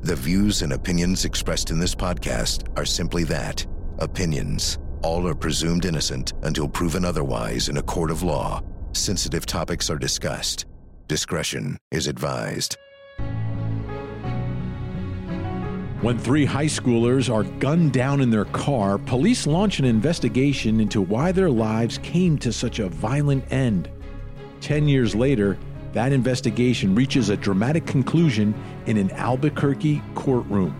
The views and opinions expressed in this podcast are simply that opinions. All are presumed innocent until proven otherwise in a court of law. Sensitive topics are discussed. Discretion is advised. When three high schoolers are gunned down in their car, police launch an investigation into why their lives came to such a violent end. Ten years later, that investigation reaches a dramatic conclusion in an Albuquerque courtroom.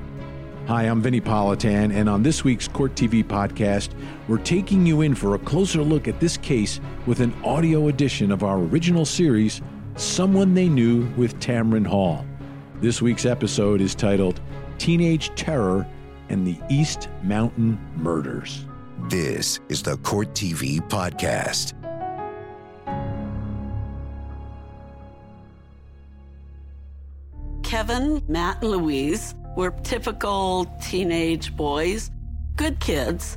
Hi, I'm Vinnie Politan, and on this week's Court TV podcast, we're taking you in for a closer look at this case with an audio edition of our original series, Someone They Knew with Tamron Hall. This week's episode is titled Teenage Terror and the East Mountain Murders. This is the Court TV podcast. Kevin, Matt, and Luis were typical teenage boys, good kids.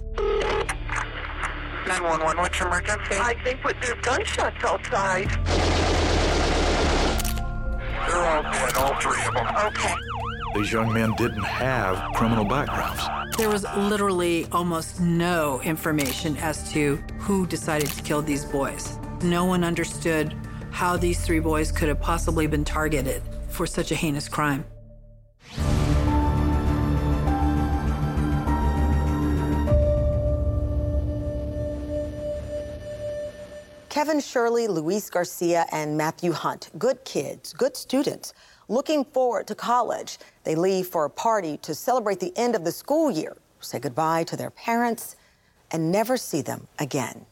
911, what's your emergency? I think with their gunshots outside. They're all dead, all three of them. Okay. These young men didn't have criminal backgrounds. There was literally almost no information as to who decided to kill these boys. No one understood how these three boys could have possibly been targeted for such a heinous crime. Kevin Shirley, Luis Garcia, and Matthew Hunt, good kids, good students, looking forward to college. They leave for a party to celebrate the end of the school year, say goodbye to their parents, and never see them again.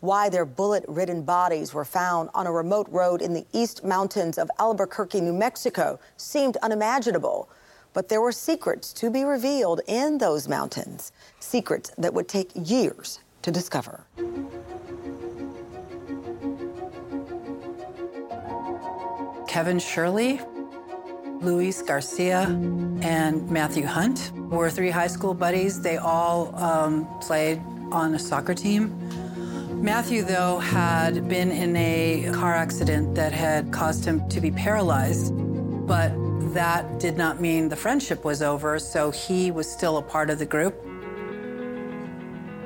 Why their bullet ridden bodies were found on a remote road in the East Mountains of Albuquerque, New Mexico, seemed unimaginable. But there were secrets to be revealed in those mountains, secrets that would take years to discover. Kevin Shirley, Luis Garcia, and Matthew Hunt were three high school buddies. They all um, played on a soccer team. Matthew, though, had been in a car accident that had caused him to be paralyzed, but that did not mean the friendship was over, so he was still a part of the group.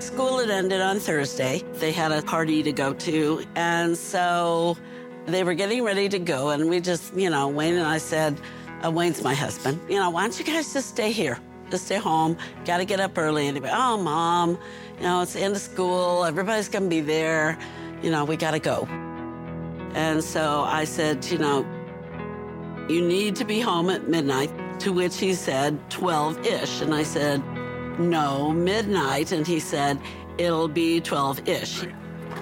School had ended on Thursday. They had a party to go to, and so they were getting ready to go, and we just, you know, Wayne and I said, uh, Wayne's my husband, you know, why don't you guys just stay here? Just stay home. Got to get up early. And he'd be, oh, mom, you know, it's the end of school. Everybody's going to be there. You know, we got to go. And so I said, you know, you need to be home at midnight, to which he said 12 ish. And I said, no, midnight. And he said, it'll be 12 ish.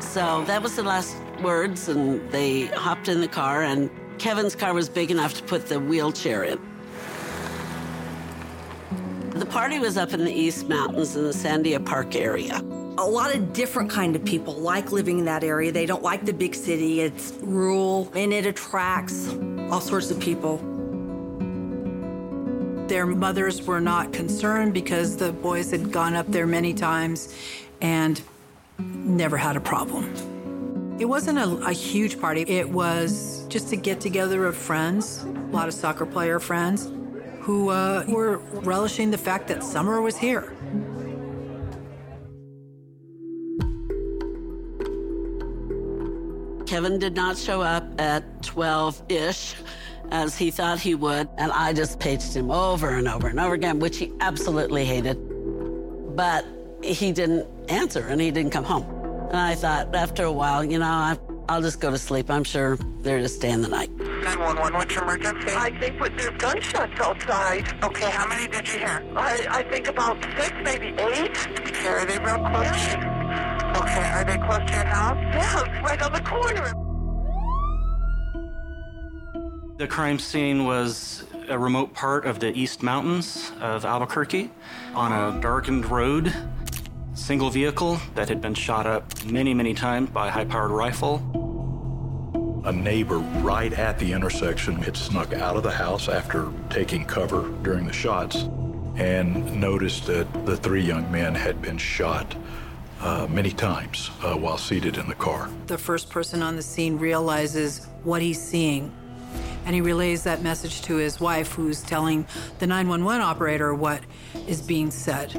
So that was the last words, and they hopped in the car, and Kevin's car was big enough to put the wheelchair in. The party was up in the East Mountains in the Sandia Park area. A lot of different kind of people like living in that area. They don't like the big city. It's rural and it attracts all sorts of people. Their mothers were not concerned because the boys had gone up there many times and never had a problem. It wasn't a, a, huge party. It was just a get together of friends, a lot of soccer player friends who uh, were relishing the fact that summer was here. Kevin did not show up at 12 ish as he thought he would, and I just paged him over and over and over again, which he absolutely hated. But he didn't answer and he didn't come home. And I thought after a while, you know, I, will just go to sleep. I'm sure they're just staying the night. 911, what's your emergency? I think with their gunshots outside. Okay, how many did you hear? I, I think about six, maybe eight. Okay, are they real close to you? Okay, are they close to your house? Yeah, it's right on the corner. The crime scene was a remote part of the East Mountains of Albuquerque on a darkened road single vehicle that had been shot up many, many times by a high powered rifle. A neighbor right at the intersection had snuck out of the house after taking cover during the shots and noticed that the three young men had been shot uh, many times uh, while seated in the car. The first person on the scene realizes what he's seeing And he relays that message to his wife, who's telling the 911 operator what is being said.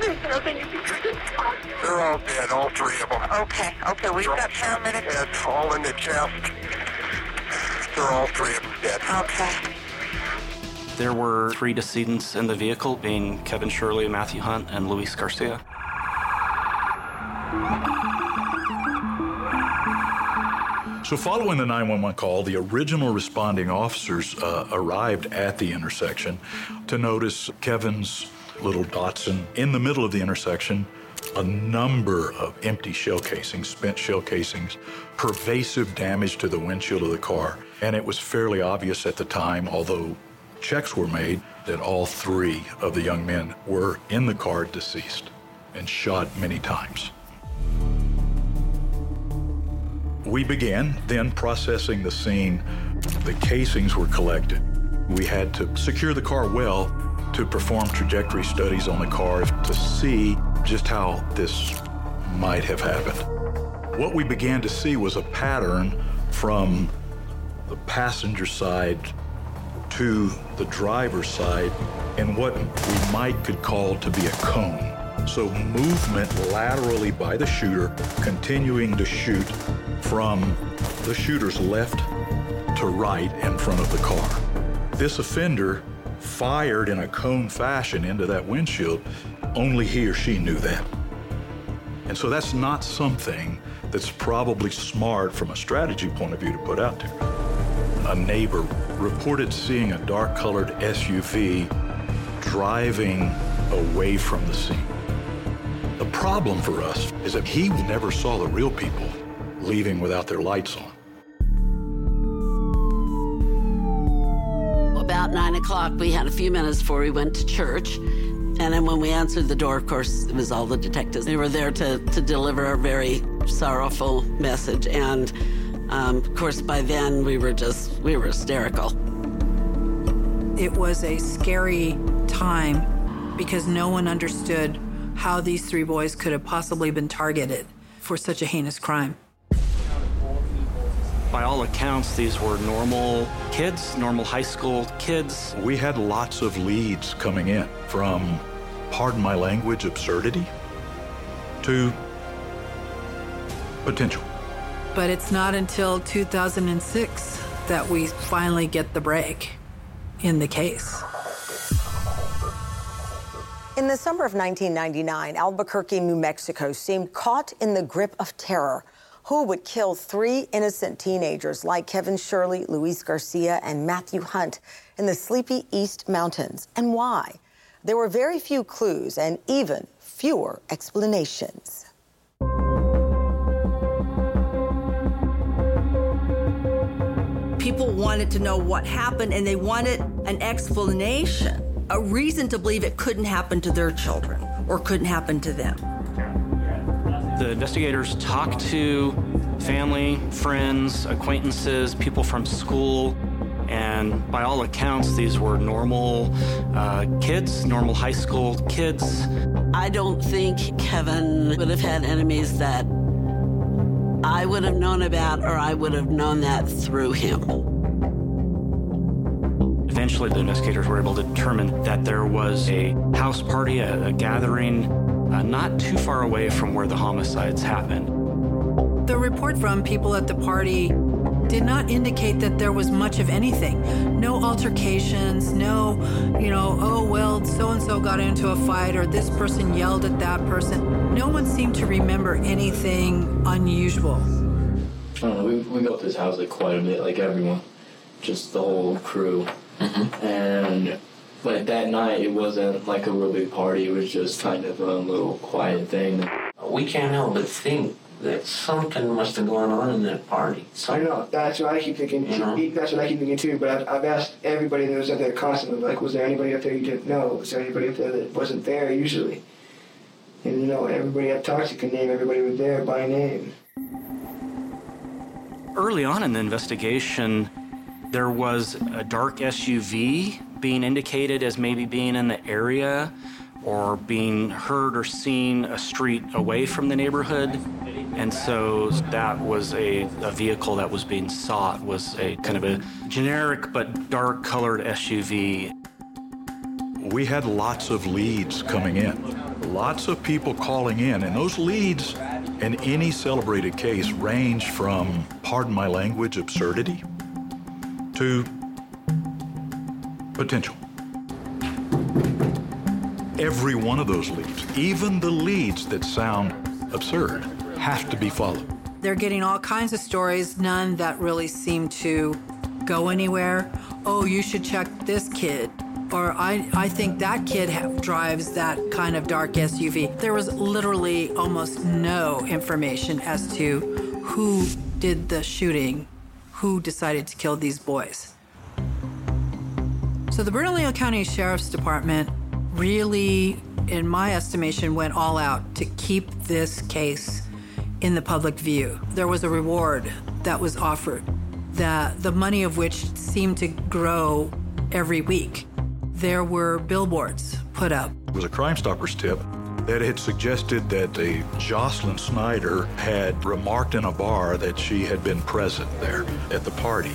There's nothing you can do. They're all dead, all three of them. Okay, okay, we've got paramedics. Heads all in the chest. They're all three of them dead. Okay. There were three decedents in the vehicle, being Kevin Shirley, Matthew Hunt, and Luis Garcia. So, following the 911 call, the original responding officers uh, arrived at the intersection to notice Kevin's little Datsun in the middle of the intersection, a number of empty shell casings, spent shell casings, pervasive damage to the windshield of the car. And it was fairly obvious at the time, although checks were made, that all three of the young men were in the car deceased and shot many times. We began then processing the scene. The casings were collected. We had to secure the car well to perform trajectory studies on the car to see just how this might have happened. What we began to see was a pattern from the passenger side to the driver's side in what we might could call to be a cone. So movement laterally by the shooter, continuing to shoot from the shooter's left to right in front of the car. This offender fired in a cone fashion into that windshield. Only he or she knew that. And so that's not something that's probably smart from a strategy point of view to put out there. A neighbor reported seeing a dark colored SUV driving away from the scene. The problem for us is that he never saw the real people leaving without their lights on. About nine o'clock, we had a few minutes before we went to church. And then when we answered the door, of course, it was all the detectives. They were there to, to deliver a very sorrowful message. And um, of course, by then we were just, we were hysterical. It was a scary time because no one understood how these three boys could have possibly been targeted for such a heinous crime. By all accounts, these were normal kids, normal high school kids. We had lots of leads coming in from, pardon my language, absurdity to potential. But it's not until 2006 that we finally get the break in the case. In the summer of 1999, Albuquerque, New Mexico seemed caught in the grip of terror. Who would kill three innocent teenagers like Kevin Shirley, Luis Garcia, and Matthew Hunt in the sleepy East Mountains, and why? There were very few clues and even fewer explanations. People wanted to know what happened and they wanted an explanation, a reason to believe it couldn't happen to their children or couldn't happen to them. The investigators talked to family, friends, acquaintances, people from school, and by all accounts, these were normal uh, kids, normal high school kids. I don't think Kevin would have had enemies that I would have known about, or I would have known that through him. Eventually, the investigators were able to determine that there was a house party, a, a gathering, uh, not too far away from where the homicides happened. The report from people at the party did not indicate that there was much of anything. No altercations, no, you know, oh, well, so and so got into a fight or this person yelled at that person. No one seemed to remember anything unusual. I don't know, we, we go to this house like quite a bit, like everyone, just the whole crew. And like that night, it wasn't like a real big party, it was just kind of a little quiet thing. We can't help but think that something must have gone on in that party. I know. That's what I keep thinking. You know? That's what I keep thinking too. But I've, I've asked everybody that was up there constantly, like, was there anybody up there you didn't know? Was there anybody up there that wasn't there usually? And you know, everybody I've talked to can name everybody who was there by name. Early on in the investigation, there was a dark SUV being indicated as maybe being in the area or being heard or seen a street away from the neighborhood. And so that was a, a vehicle that was being sought, was a kind of a generic but dark colored SUV. We had lots of leads coming in, lots of people calling in, and those leads in any celebrated case range from, pardon my language, absurdity to potential. Every one of those leads, even the leads that sound absurd, have to be followed. They're getting all kinds of stories, none that really seem to go anywhere. Oh, you should check this kid. Or I, I think that kid ha- drives that kind of dark SUV. There was literally almost no information as to who did the shooting, who decided to kill these boys. So the Bernalillo County Sheriff's Department really, in my estimation, went all out to keep this case in the public view. There was a reward that was offered, that the money of which seemed to grow every week. There were billboards put up. It was a Crime Stoppers tip that had suggested that a Jocelyn Snyder had remarked in a bar that she had been present there at the party.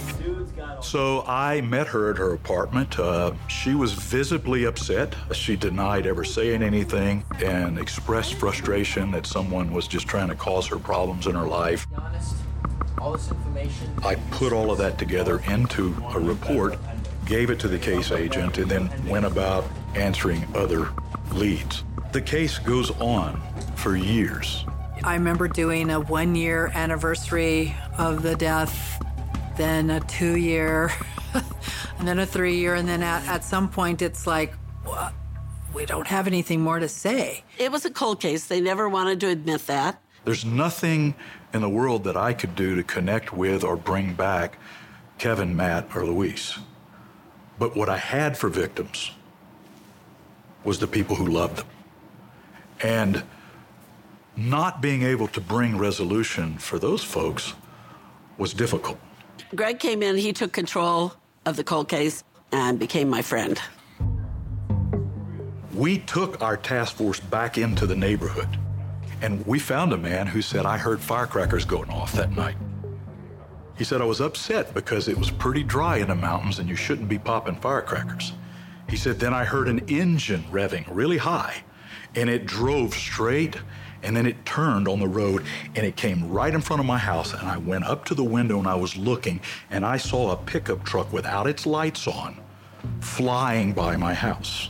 So I met her at her apartment. Uh, she was visibly upset. She denied ever saying anything and expressed frustration that someone was just trying to cause her problems in her life. I put all of that together into a report, gave it to the case agent, and then went about answering other leads. The case goes on for years. I remember doing a one year anniversary of the death then a two year, and then a three year, and then at, at some point it's like, well, we don't have anything more to say. It was a cold case. They never wanted to admit that. There's nothing in the world that I could do to connect with or bring back Kevin, Matt, or Luis. But what I had for victims was the people who loved them. And not being able to bring resolution for those folks was difficult. Greg came in, he took control of the cold case and became my friend. We took our task force back into the neighborhood and we found a man who said, I heard firecrackers going off that night. He said, I was upset because it was pretty dry in the mountains and you shouldn't be popping firecrackers. He said, then I heard an engine revving really high and it drove straight and then it turned on the road and it came right in front of my house. And I went up to the window and I was looking and I saw a pickup truck without its lights on flying by my house.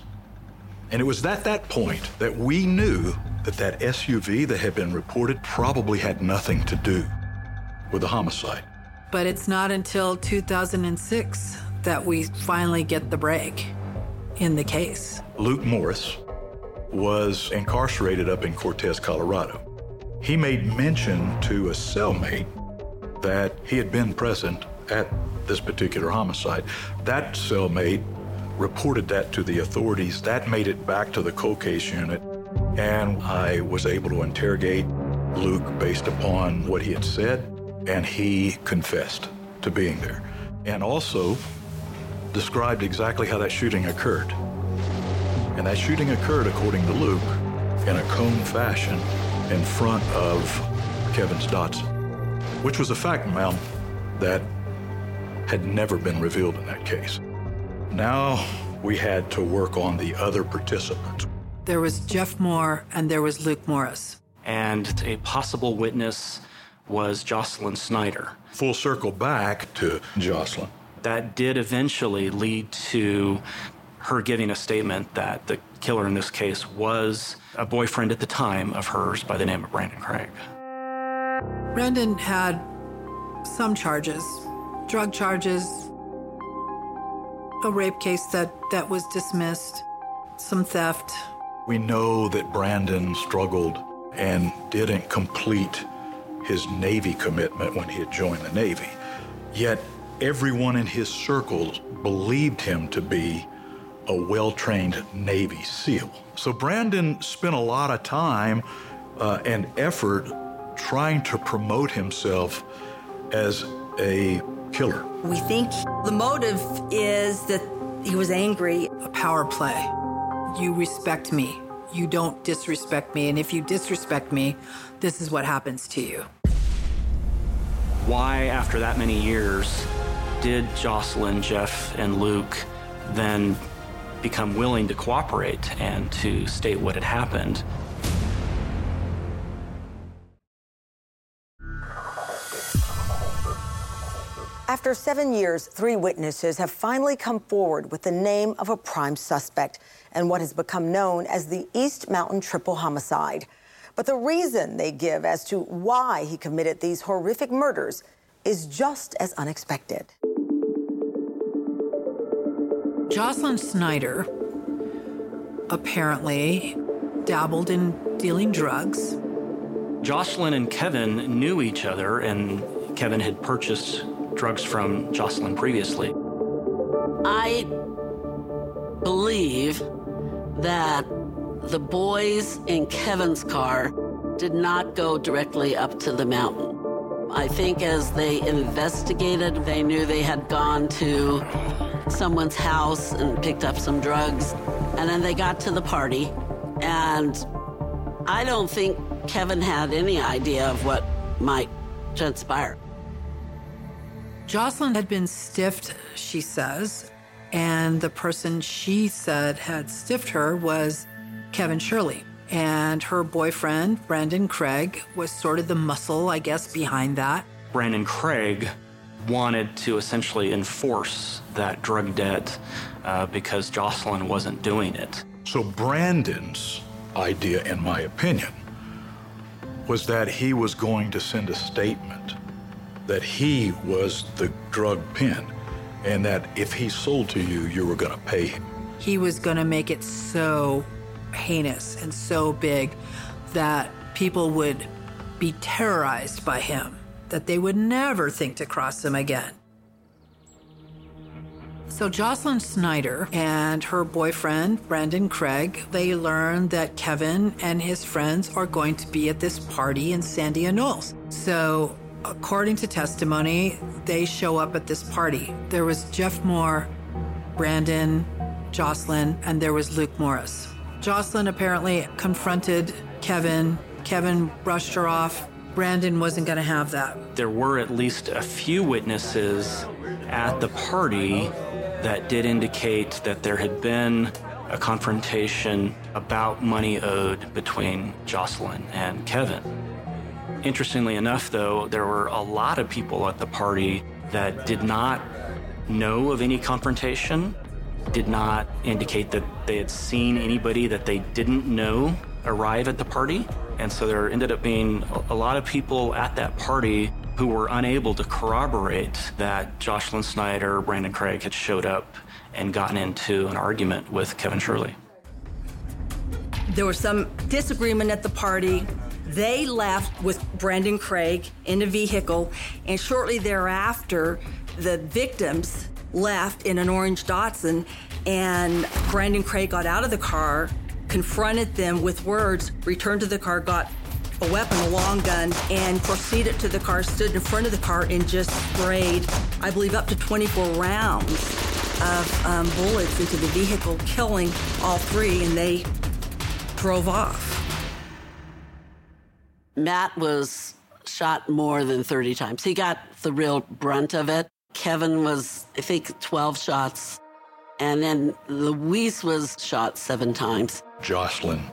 And it was at that point that we knew that that SUV that had been reported probably had nothing to do with the homicide. But it's not until 2006 that we finally get the break in the case. Luke Morris, was incarcerated up in Cortez, Colorado. He made mention to a cellmate that he had been present at this particular homicide. That cellmate reported that to the authorities. That made it back to the cold case unit, and I was able to interrogate Luke based upon what he had said, and he confessed to being there. And also described exactly how that shooting occurred. And that shooting occurred, according to Luke, in a cone fashion in front of Kevin's Datsun, which was a fact, ma'am, that had never been revealed in that case. Now we had to work on the other participants. There was Jeff Moore and there was Luke Morris. And a possible witness was Jocelyn Snyder. Full circle back to Jocelyn. That did eventually lead to her giving a statement that the killer in this case was a boyfriend at the time of hers by the name of Brandon Craig. Brandon had some charges drug charges, a rape case that, that was dismissed, some theft. We know that Brandon struggled and didn't complete his Navy commitment when he had joined the Navy. Yet everyone in his circles believed him to be a well trained Navy SEAL. So Brandon spent a lot of time uh, and effort trying to promote himself as a killer. We think the motive is that he was angry. A power play. You respect me. you don't disrespect me. And if you disrespect me, this is what happens to you. Why, after that many years, did Jocelyn, Jeff, and Luke then become willing to cooperate and to state what had happened? After seven years, three witnesses have finally come forward with the name of a prime suspect and what has become known as the East Mountain triple homicide. But the reason they give as to why he committed these horrific murders is just as unexpected. Jocelyn Snyder apparently dabbled in dealing drugs. Jocelyn and Kevin knew each other, and Kevin had purchased drugs from Jocelyn previously. I believe that the boys in Kevin's car did not go directly up to the mountain. I think as they investigated, they knew they had gone to someone's house and picked up some drugs. And then they got to the party. And I don't think Kevin had any idea of what might transpire. Jocelyn had been stiffed, she says, and the person she said had stiffed her was Kevin Shirley. And her boyfriend, Brandon Craig, was sort of the muscle, I guess, behind that. Brandon Craig wanted to essentially enforce that drug debt uh, because Jocelyn wasn't doing it. So Brandon's idea, in my opinion, was that he was going to send a statement that he was the drug pin and that if he sold to you, you were going to pay him. He was going to make it so heinous and so big that people would be terrorized by him, that they would never think to cross him again. So Jocelyn Snyder and her boyfriend, Brandon Craig, they learn that Kevin and his friends are going to be at this party in Sandia Knolls. So according to testimony, they show up at this party. There was Jeff Moore, Brandon, Jocelyn, and there was Luke Morris. Jocelyn apparently confronted Kevin. Kevin brushed her off. Brandon wasn't going to have that. There were at least a few witnesses at the party that did indicate that there had been a confrontation about money owed between Jocelyn and Kevin. Interestingly enough, though, there were a lot of people at the party that did not know of any confrontation, did not indicate that they had seen anybody that they didn't know arrive at the party. And so there ended up being a lot of people at that party who were unable to corroborate that Jocelyn Snyder, Brandon Craig had showed up and gotten into an argument with Kevin Shirley. There was some disagreement at the party. They left with Brandon Craig in a vehicle, and shortly thereafter, the victims left in an orange Datsun, and Brandon Craig got out of the car, confronted them with words, returned to the car, got a weapon, a long gun, and proceeded to the car, stood in front of the car, and just sprayed, I believe, up to 24 rounds of um, bullets into the vehicle, killing all three, and they drove off. Matt was shot more than 30 times. He got the real brunt of it. Kevin was, I think, 12 shots. And then Luis was shot seven times. Jocelyn,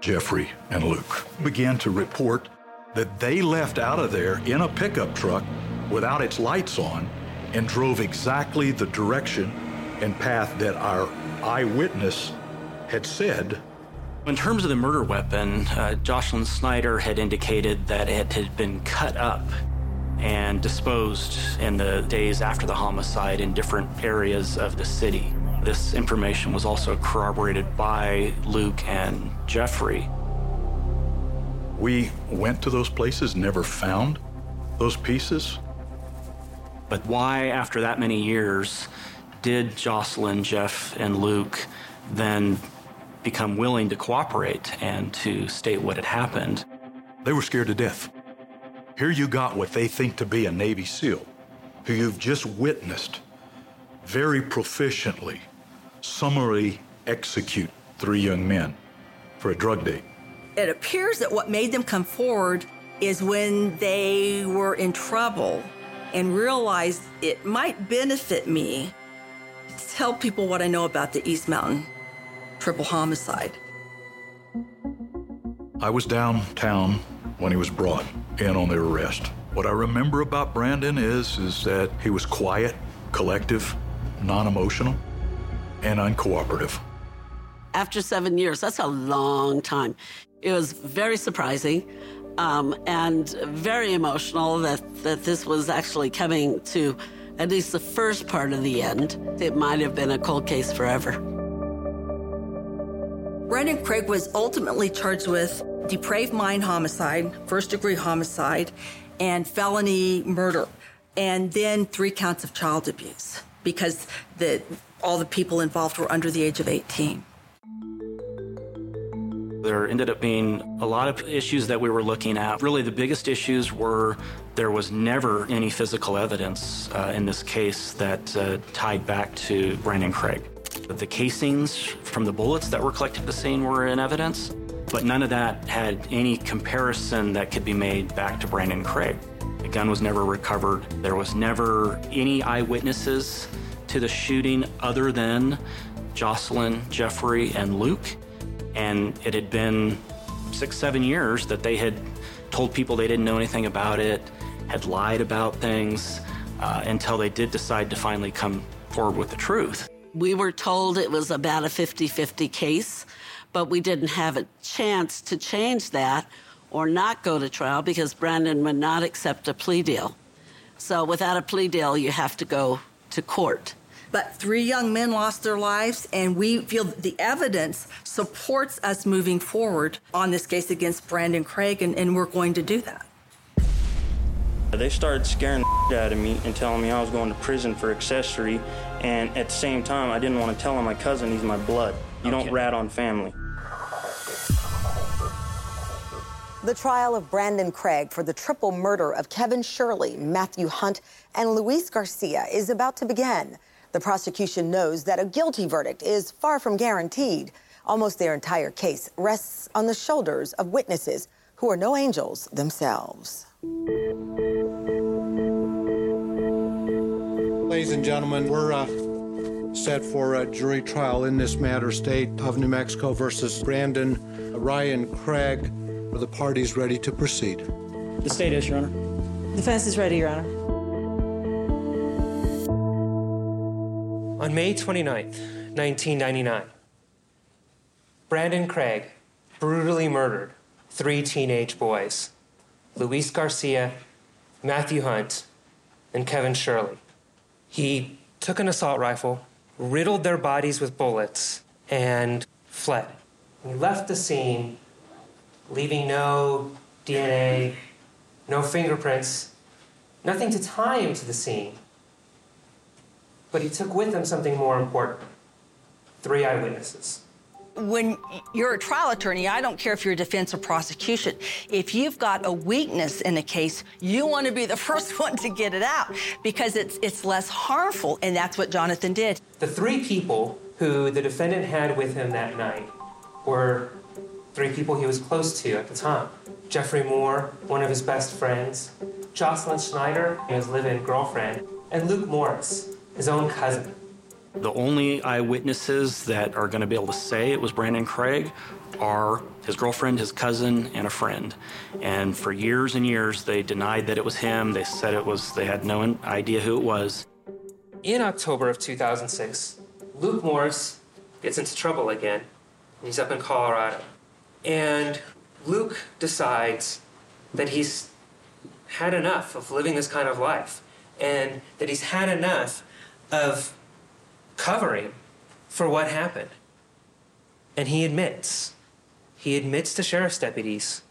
Jeffrey, and Luke began to report that they left out of there in a pickup truck without its lights on and drove exactly the direction and path that our eyewitness had said in terms of the murder weapon, uh, Jocelyn Snyder had indicated that it had been cut up and disposed in the days after the homicide in different areas of the city. This information was also corroborated by Luke and Jeffrey. We went to those places, never found those pieces. But why, after that many years, did Jocelyn, Jeff, and Luke then become willing to cooperate and to state what had happened. They were scared to death. Here you got what they think to be a Navy SEAL, who you've just witnessed very proficiently summarily execute three young men for a drug date. It appears that what made them come forward is when they were in trouble and realized it might benefit me to tell people what I know about the East Mountain triple homicide. I was downtown when he was brought in on the arrest. What I remember about Brandon is, is that he was quiet, collective, non-emotional, and uncooperative. After seven years, that's a long time. It was very surprising um, and very emotional that, that this was actually coming to at least the first part of the end. It might have been a cold case forever. Brandon Craig was ultimately charged with depraved mind homicide, first degree homicide, and felony murder, and then three counts of child abuse because the, all the people involved were under the age of 18. There ended up being a lot of issues that we were looking at. Really, the biggest issues were there was never any physical evidence uh, in this case that uh, tied back to Brandon Craig. The casings from the bullets that were collected at the scene were in evidence, but none of that had any comparison that could be made back to Brandon Craig. The gun was never recovered. There was never any eyewitnesses to the shooting other than Jocelyn, Jeffrey, and Luke. And it had been six, seven years that they had told people they didn't know anything about it, had lied about things, uh, until they did decide to finally come forward with the truth. We were told it was about a 50 50 case, but we didn't have a chance to change that or not go to trial because Brandon would not accept a plea deal. So without a plea deal, you have to go to court. But three young men lost their lives, and we feel the evidence supports us moving forward on this case against Brandon Craig, and, and we're going to do that. They started scaring the out of me and telling me I was going to prison for accessory, and at the same time, I didn't want to tell on my cousin he's my blood. You okay. don't rat on family. The trial of Brandon Craig for the triple murder of Kevin Shirley, Matthew Hunt, and Luis Garcia is about to begin. The prosecution knows that a guilty verdict is far from guaranteed. Almost their entire case rests on the shoulders of witnesses who are no angels themselves. Ladies and gentlemen, we're uh, set for a jury trial in this matter, State of New Mexico versus Brandon Ryan Craig. Are the parties ready to proceed? The state is, Your Honor. Defense is ready, Your Honor. On May 29th, 1999, Brandon Craig brutally murdered three teenage boys Luis Garcia, Matthew Hunt, and Kevin Shirley. He took an assault rifle, riddled their bodies with bullets, and fled. He left the scene, leaving no DNA, no fingerprints, nothing to tie him to the scene but he took with him something more important three eyewitnesses. When you're a trial attorney, I don't care if you're a defense or prosecution. If you've got a weakness in a case, you want to be the first one to get it out because it's, it's less harmful, and that's what Jonathan did. The three people who the defendant had with him that night were three people he was close to at the time Jeffrey Moore, one of his best friends, Jocelyn Schneider, his live in girlfriend, and Luke Morris, his own cousin. The only eyewitnesses that are going to be able to say it was Brandon Craig are his girlfriend, his cousin, and a friend. And for years and years, they denied that it was him. They said it was, they had no idea who it was. In October of 2006, Luke Morris gets into trouble again. He's up in Colorado. And Luke decides that he's had enough of living this kind of life and that he's had enough of covering for what happened. And he admits, he admits to sheriff's deputies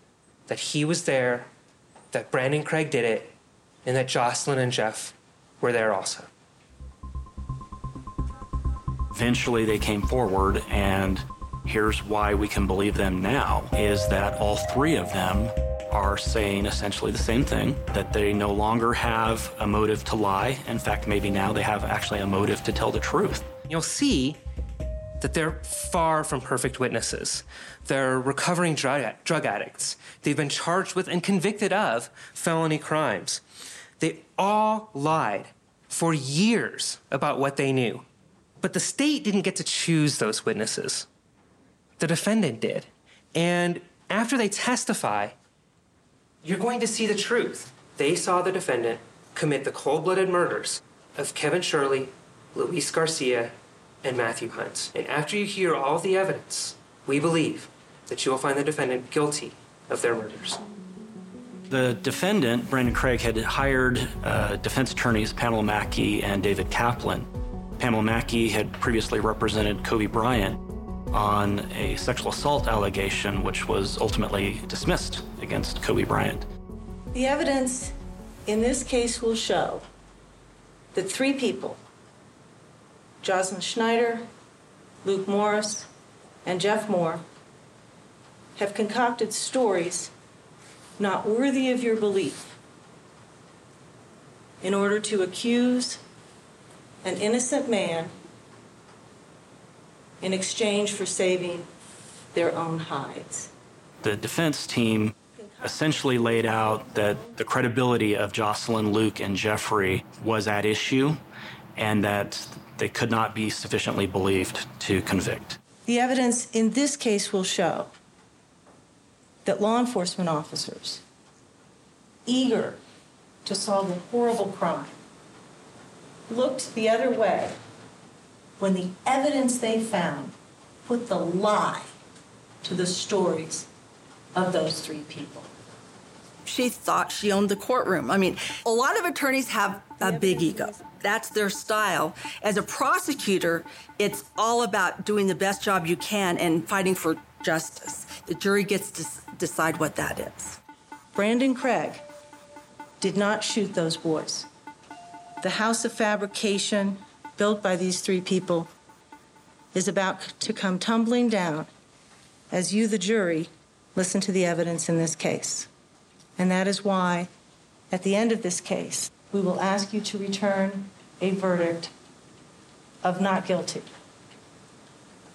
that he was there, that Brandon Craig did it, and that Jocelyn and Jeff were there also. Eventually, they came forward, and here's why we can believe them now is that all three of them are saying essentially the same thing that they no longer have a motive to lie. In fact, maybe now they have actually a motive to tell the truth. You'll see that they're far from perfect witnesses. They're recovering drug, drug addicts. They've been charged with and convicted of felony crimes. They all lied for years about what they knew. But the state didn't get to choose those witnesses. The defendant did. And after they testify, you're going to see the truth. They saw the defendant commit the cold blooded murders of Kevin Shirley, Luis Garcia, and Matthew Hunt. And after you hear all the evidence, we believe that you will find the defendant guilty of their murders. The defendant, Brandon Craig, had hired uh, defense attorneys Pamela Mackey and David Kaplan. Pamela Mackey had previously represented Kobe Bryant on a sexual assault allegation, which was ultimately dismissed against Kobe Bryant. The evidence in this case will show that three people, Jocelyn Schneider, Luke Morris, and Jeff Moore, have concocted stories not worthy of your belief in order to accuse an innocent man in exchange for saving their own hides. The defense team essentially laid out that the credibility of Jocelyn, Luke, and Jeffrey was at issue and that they could not be sufficiently believed to convict. The evidence in this case will show that law enforcement officers, eager to solve a horrible crime, looked the other way when the evidence they found put the lie to the stories of those three people. She thought she owned the courtroom. I mean, a lot of attorneys have a big ego. That's their style. As a prosecutor, it's all about doing the best job you can and fighting for justice. The jury gets to decide what that is. Brandon Craig did not shoot those boys. The house of fabrication built by these three people is about to come tumbling down as you, the jury, listen to the evidence in this case. And that is why, at the end of this case, we will ask you to return a verdict of not guilty.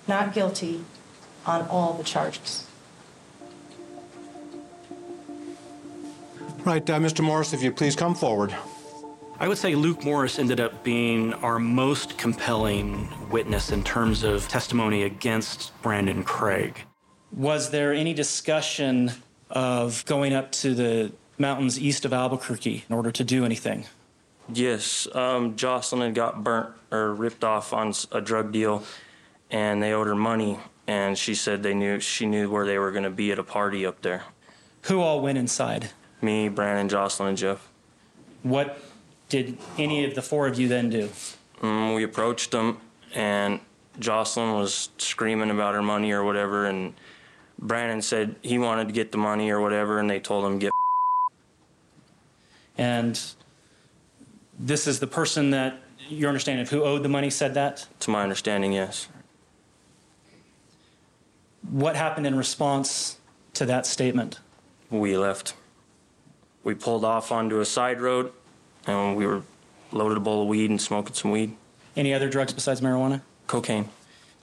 Not guilty on all the charges. Right, uh, Mr. Morris, if you please come forward. I would say Luke Morris ended up being our most compelling witness in terms of testimony against Brandon Craig. Was there any discussion of going up to the mountains east of Albuquerque in order to do anything? Yes, um, Jocelyn had got burnt or ripped off on a drug deal, and they owed her money. And she said they knew she knew where they were going to be at a party up there. Who all went inside? Me, Brandon, Jocelyn, and Jeff. What did any of the four of you then do? Mm, we approached them, and Jocelyn was screaming about her money or whatever, and Brandon said he wanted to get the money or whatever, and they told him get. And this is the person that your understanding of who owed the money said that? To my understanding, yes. What happened in response to that statement? We left. We pulled off onto a side road, and we were loaded a bowl of weed and smoking some weed. Any other drugs besides marijuana? Cocaine.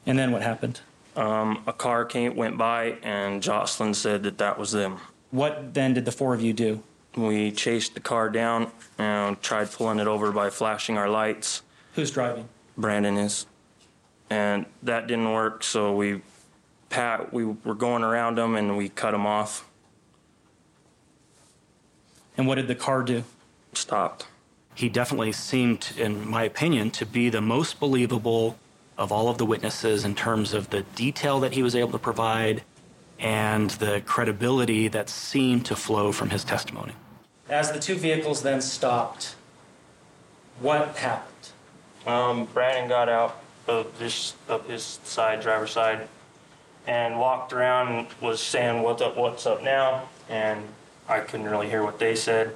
And then what happened? Um, a car came went by, and Jocelyn said that that was them. What then did the four of you do? We chased the car down and tried pulling it over by flashing our lights. Who's driving? Brandon is. And that didn't work, so we pat we were going around them and we cut them off. And what did the car do? Stopped. He definitely seemed, in my opinion, to be the most believable of all of the witnesses in terms of the detail that he was able to provide and the credibility that seemed to flow from his testimony. As the two vehicles then stopped, what happened? Um, Brandon got out of this of his side, driver's side, and walked around and was saying what's up, what's up now, and I couldn't really hear what they said.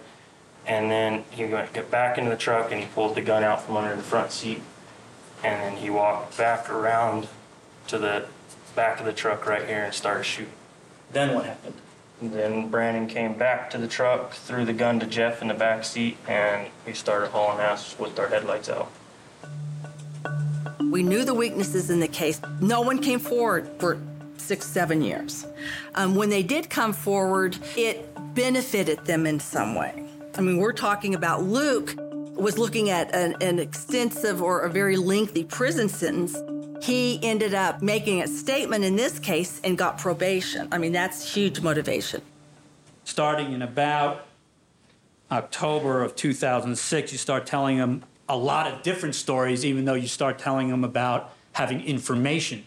And then he went get back into the truck and he pulled the gun out from under the front seat, and then he walked back around to the back of the truck right here and started shooting. Then what happened? Then Brandon came back to the truck, threw the gun to Jeff in the back seat, and we started hauling ass with our headlights out. We knew the weaknesses in the case. No one came forward for six, seven years. Um, when they did come forward, it benefited them in some way. I mean, we're talking about Luke was looking at an, an extensive or a very lengthy prison sentence. He ended up making a statement in this case and got probation. I mean, that's huge motivation. Starting in about October of 2006, you start telling them a lot of different stories, even though you start telling them about having information.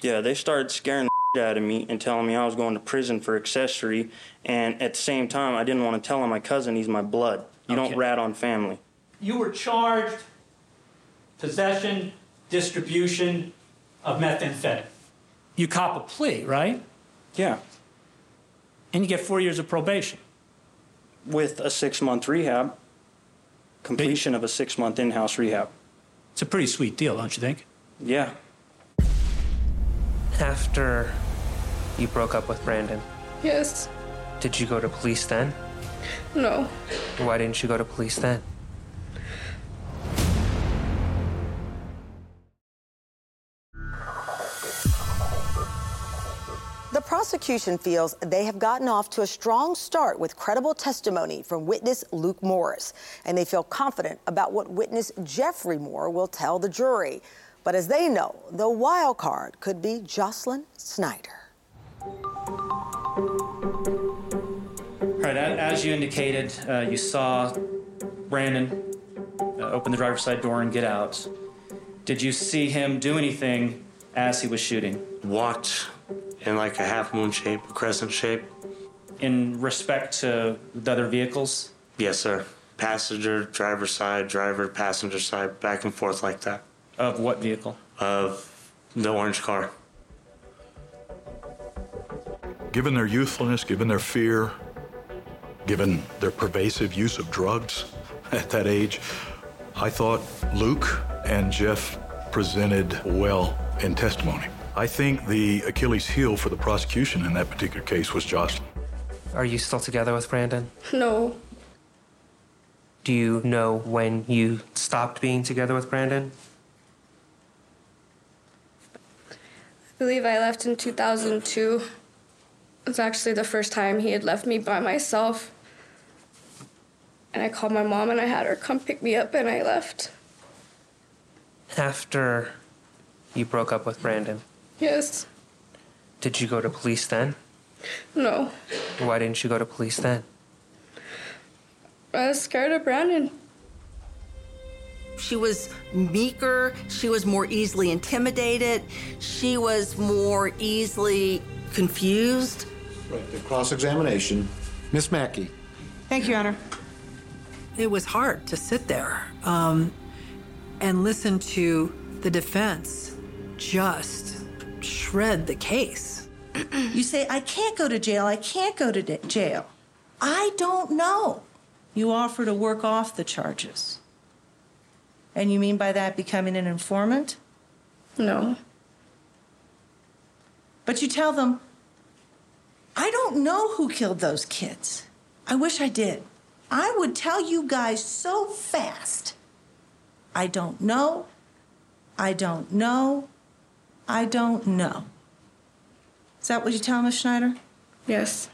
Yeah, they started scaring the out of me and telling me I was going to prison for accessory. And at the same time, I didn't want to tell him my cousin he's my blood. You Okay. don't rat on family. You were charged possession, distribution of methamphetamine. You cop a plea, right? Yeah. And you get four years of probation. With a six month rehab, completion of a six month in house rehab. It's a pretty sweet deal, don't you think? Yeah. After you broke up with Brandon, Yes. did you go to police then? No. Why didn't you go to police then? The prosecution feels they have gotten off to a strong start with credible testimony from witness Luke Morris, and they feel confident about what witness Jeffrey Moore will tell the jury. But as they know, the wild card could be Jocelyn Snyder. All right, as you indicated, uh, you saw Brandon uh, open the driver's side door and get out. Did you see him do anything as he was shooting? Walked in like a half moon shape, a crescent shape. In respect to the other vehicles? Yes, sir. Passenger, driver side, driver, passenger side, back and forth like that. Of what vehicle? Of the orange car. Given their youthfulness, given their fear, given their pervasive use of drugs at that age, I thought Luke and Jeff presented well in testimony. I think the Achilles heel for the prosecution in that particular case was Jocelyn. Are you still together with Brandon? No. Do you know when you stopped being together with Brandon? I believe I left in 2002. It was actually the first time he had left me by myself. And I called my mom and I had her come pick me up and I left. After you broke up with Brandon, Yes. did you go to police then? No. Why didn't you go to police then? I was scared of Brandon. She was meeker. She was more easily intimidated. She was more easily confused. Right, the cross-examination. Miss Mackey. Thank you, Your Honor. It was hard to sit there um, and listen to the defense just shred the case. You say, I can't go to jail, I can't go to da- jail. I don't know. You offer to work off the charges. And you mean by that becoming an informant? No. But you tell them, I don't know who killed those kids. I wish I did. I would tell you guys so fast. I don't know. I don't know. I don't know. Is that what you tell Miss Schneider? Yes.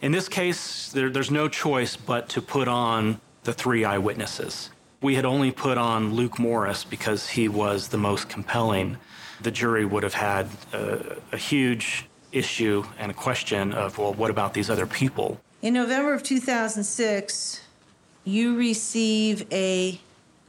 In this case, there, there's no choice but to put on the three eyewitnesses. We had only put on Luke Morris because he was the most compelling. The jury would have had a, a huge issue and a question of, well, what about these other people? In November of 2006, you receive a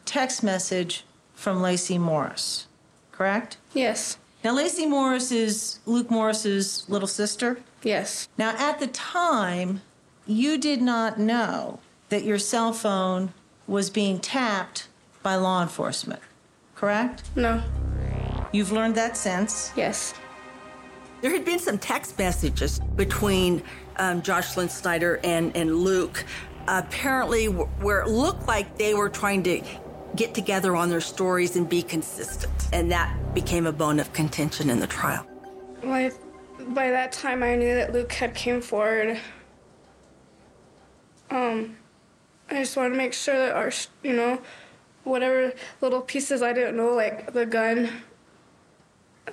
text message from Lacey Morris, correct? Yes. Now, Lacey Morris is Luke Morris's little sister? Yes. Now, at the time, you did not know that your cell phone was being tapped by law enforcement, correct? No. You've learned that since? Yes. There had been some text messages between um, Jocelyn Snyder and, and Luke, apparently, where it looked like they were trying to get together on their stories and be consistent. And that became a bone of contention in the trial. By, by that time, I knew that Luke had came forward. Um, I just wanted to make sure that our, you know, whatever little pieces I didn't know, like the gun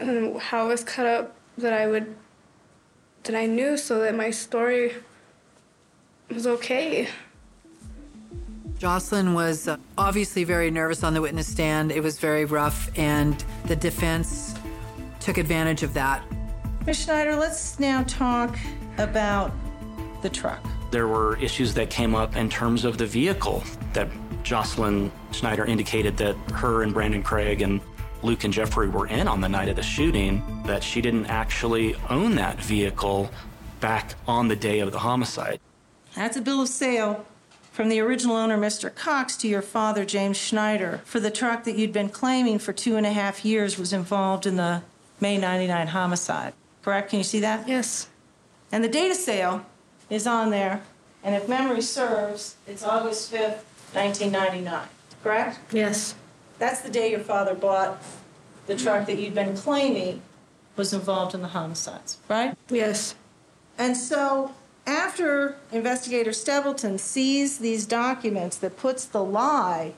and how it was cut up, that I would, that I knew so that my story was okay. Jocelyn was uh, obviously very nervous on the witness stand. It was very rough, and the defense took advantage of that. Ms. Schneider, let's now talk about the truck. There were issues that came up in terms of the vehicle that Jocelyn Schneider indicated that her and Brandon Craig and Luke and Jeffrey were in on the night of the shooting, that she didn't actually own that vehicle back on the day of the homicide. That's a bill of sale from the original owner, Mr. Cox, to your father, James Schneider, for the truck that you'd been claiming for two and a half years was involved in the May 99 homicide. Correct? Can you see that? Yes. And the date of sale is on there, and if memory serves, it's August 5th, 1999. Correct? Yes. That's the day your father bought the truck that you'd been claiming was involved in the homicides, right? Yes. And so after investigator Stebleton sees these documents that puts the lie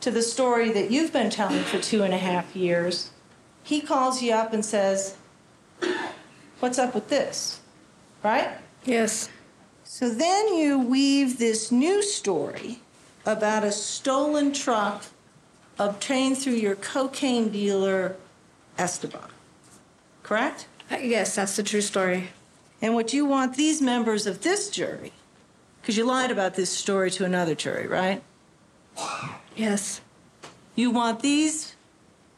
to the story that you've been telling for two and a half years, he calls you up and says, What's up with this? Right? Yes. So then you weave this new story about a stolen truck obtained through your cocaine dealer, Esteban. Correct? Uh, yes, that's the true story. And what you want these members of this jury, because you lied about this story to another jury, right? Yes. You want these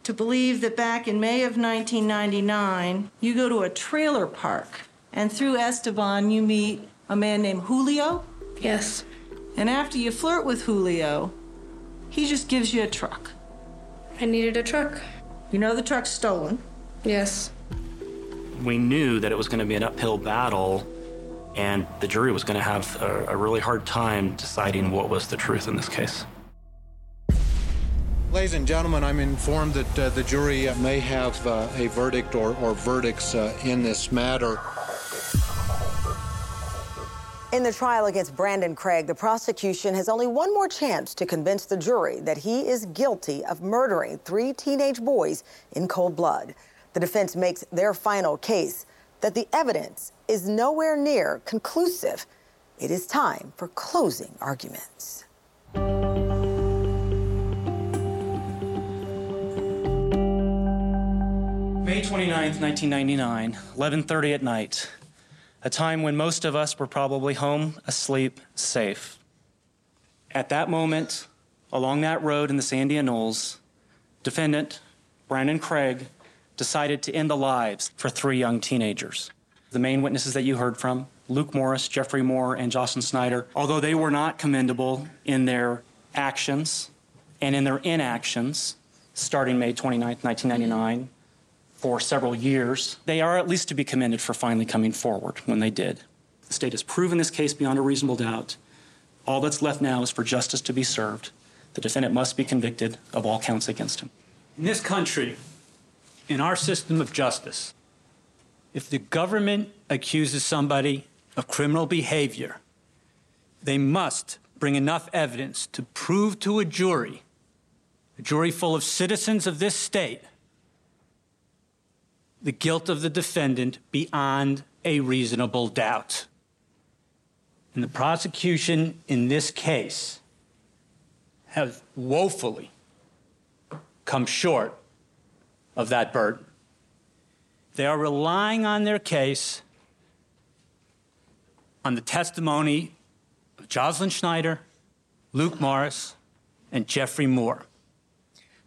to believe that back in May of 1999, you go to a trailer park and through Esteban you meet a man named Julio? Yes. And after you flirt with Julio, he just gives you a truck. I needed a truck. You know the truck's stolen? Yes. We knew that it was going to be an uphill battle, and the jury was going to have a, a really hard time deciding what was the truth in this case. Ladies and gentlemen, I'm informed that uh, the jury may have uh, a verdict or, or verdicts uh, in this matter. In the trial against Brandon Craig, the prosecution has only one more chance to convince the jury that he is guilty of murdering three teenage boys in cold blood. The defense makes their final case that the evidence is nowhere near conclusive. It is time for closing arguments. May 29th, 1999, 11:30 at night. A time when most of us were probably home, asleep, safe. At that moment, along that road in the Sandia Knolls, defendant Brandon Craig decided to end the lives for three young teenagers. The main witnesses that you heard from, Luke Morris, Jeffrey Moore, and Jocelyn Snyder, although they were not commendable in their actions and in their inactions starting May 29, 1999, for several years, they are at least to be commended for finally coming forward when they did. The state has proven this case beyond a reasonable doubt. All that's left now is for justice to be served. The defendant must be convicted of all counts against him. In this country, in our system of justice, if the government accuses somebody of criminal behavior, they must bring enough evidence to prove to a jury, a jury full of citizens of this state, the guilt of the defendant beyond a reasonable doubt. And the prosecution in this case has woefully come short of that burden. They are relying on their case on the testimony of Jocelyn Schneider, Luke Morris, and Jeffrey Moore.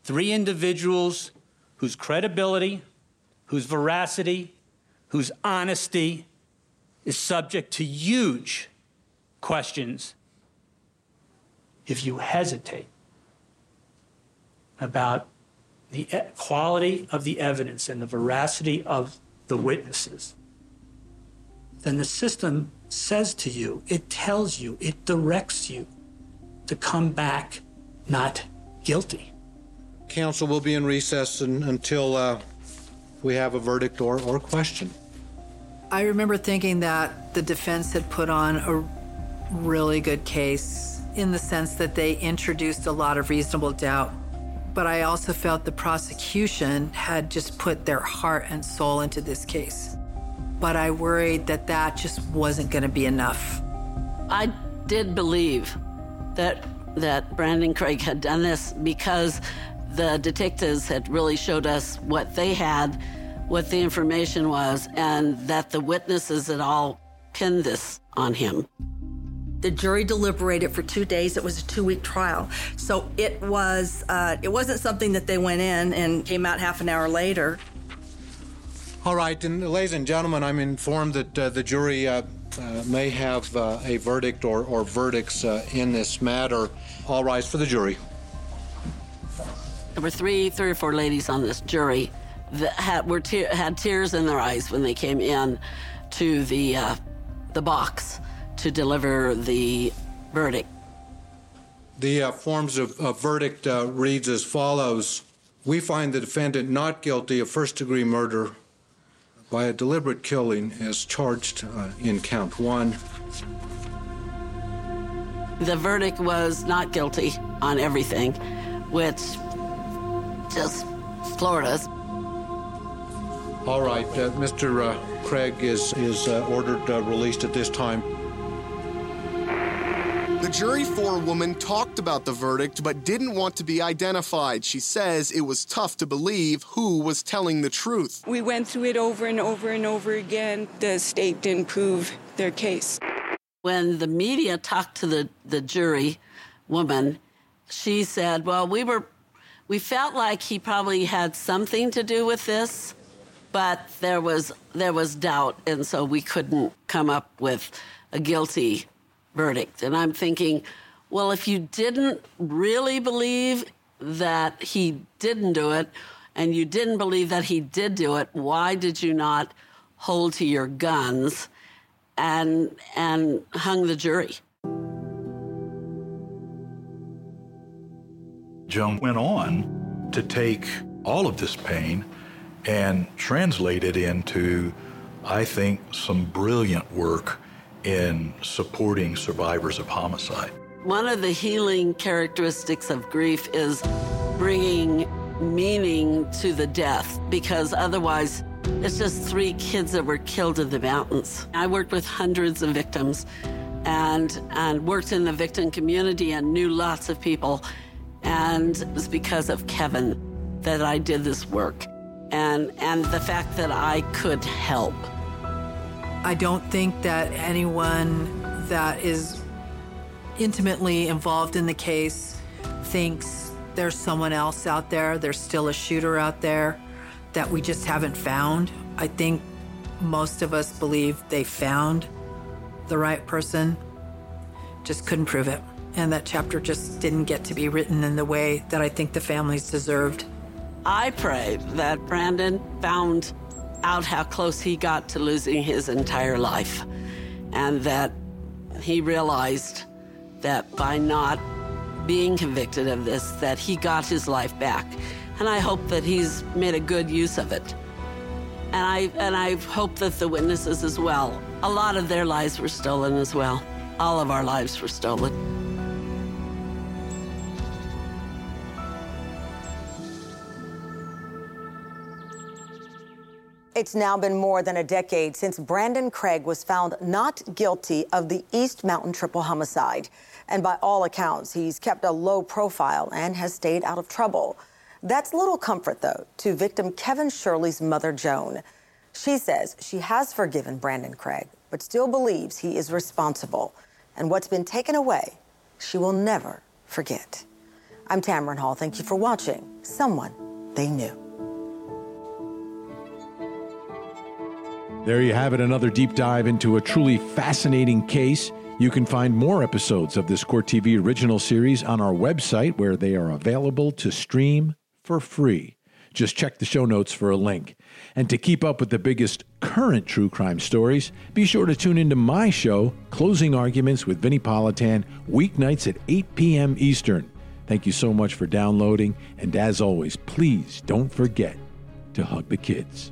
Three individuals whose credibility, whose veracity, whose honesty is subject to huge questions if you hesitate about the quality of the evidence and the veracity of the witnesses, then the system says to you, it tells you, it directs you to come back not guilty. Counsel will be in recess un- until uh, we have a verdict or, or question. I remember thinking that the defense had put on a really good case in the sense that they introduced a lot of reasonable doubt. But I also felt the prosecution had just put their heart and soul into this case. But I worried that that just wasn't going to be enough. I did believe that that Brandon Craig had done this because the detectives had really showed us what they had, what the information was, and that the witnesses had all pinned this on him. The jury deliberated for two days. It was a two-week trial, so it was uh, it wasn't something that they went in and came out half an hour later. All right, and ladies and gentlemen, I'm informed that uh, the jury uh, uh, may have uh, a verdict or, or verdicts uh, in this matter. All rise for the jury. There were three, three or four ladies on this jury that had were te- had tears in their eyes when they came in to the uh, the box to deliver the verdict. The uh, forms of, of verdict uh, reads as follows: We find the defendant not guilty of first-degree murder by a deliberate killing as charged uh, in count one. The verdict was not guilty on everything, which just floored us. All right, uh, Mr. Uh, Craig is is uh, ordered uh, released at this time. The jury forewoman talked about the verdict but didn't want to be identified. She says it was tough to believe who was telling the truth. We went through it over and over and over again. The state didn't prove their case. When the media talked to the, the jury woman, she said, Well, we were we felt like he probably had something to do with this, but there was there was doubt, and so we couldn't come up with a guilty verdict. And I'm thinking, well, if you didn't really believe that he didn't do it, and you didn't believe that he did do it, why did you not hold to your guns and and hung the jury? Joan went on to take all of this pain and translate it into, I think, some brilliant work in supporting survivors of homicide. One of the healing characteristics of grief is bringing meaning to the death because otherwise it's just three kids that were killed in the mountains. I worked with hundreds of victims and and worked in the victim community and knew lots of people and it was because of Kevin that I did this work and and the fact that I could help. I don't think that anyone that is intimately involved in the case thinks there's someone else out there, there's still a shooter out there that we just haven't found. I think most of us believe they found the right person, just couldn't prove it. And that chapter just didn't get to be written in the way that I think the families deserved. I pray that Brandon found out how close he got to losing his entire life and that he realized that by not being convicted of this that he got his life back. And i hope that he's made a good use of it. And i and i hope that the witnesses as well. A lot of their lives were stolen as well. All of our lives were stolen It's now been more than a decade since Brandon Craig was found not guilty of the East Mountain triple homicide. And by all accounts, he's kept a low profile and has stayed out of trouble. That's little comfort, though, to victim Kevin Shirley's mother, Joan. She says she has forgiven Brandon Craig, but still believes he is responsible. And what's been taken away, she will never forget. I'm Tamron Hall. Thank you for watching Someone They Knew. There you have it, another deep dive into a truly fascinating case. You can find more episodes of this Court TV original series on our website where they are available to stream for free. Just check the show notes for a link. And to keep up with the biggest current true crime stories, be sure to tune into my show, Closing Arguments with Vinnie Politan, weeknights at 8 p.m. Eastern. Thank you so much for downloading, and as always, please don't forget to hug the kids.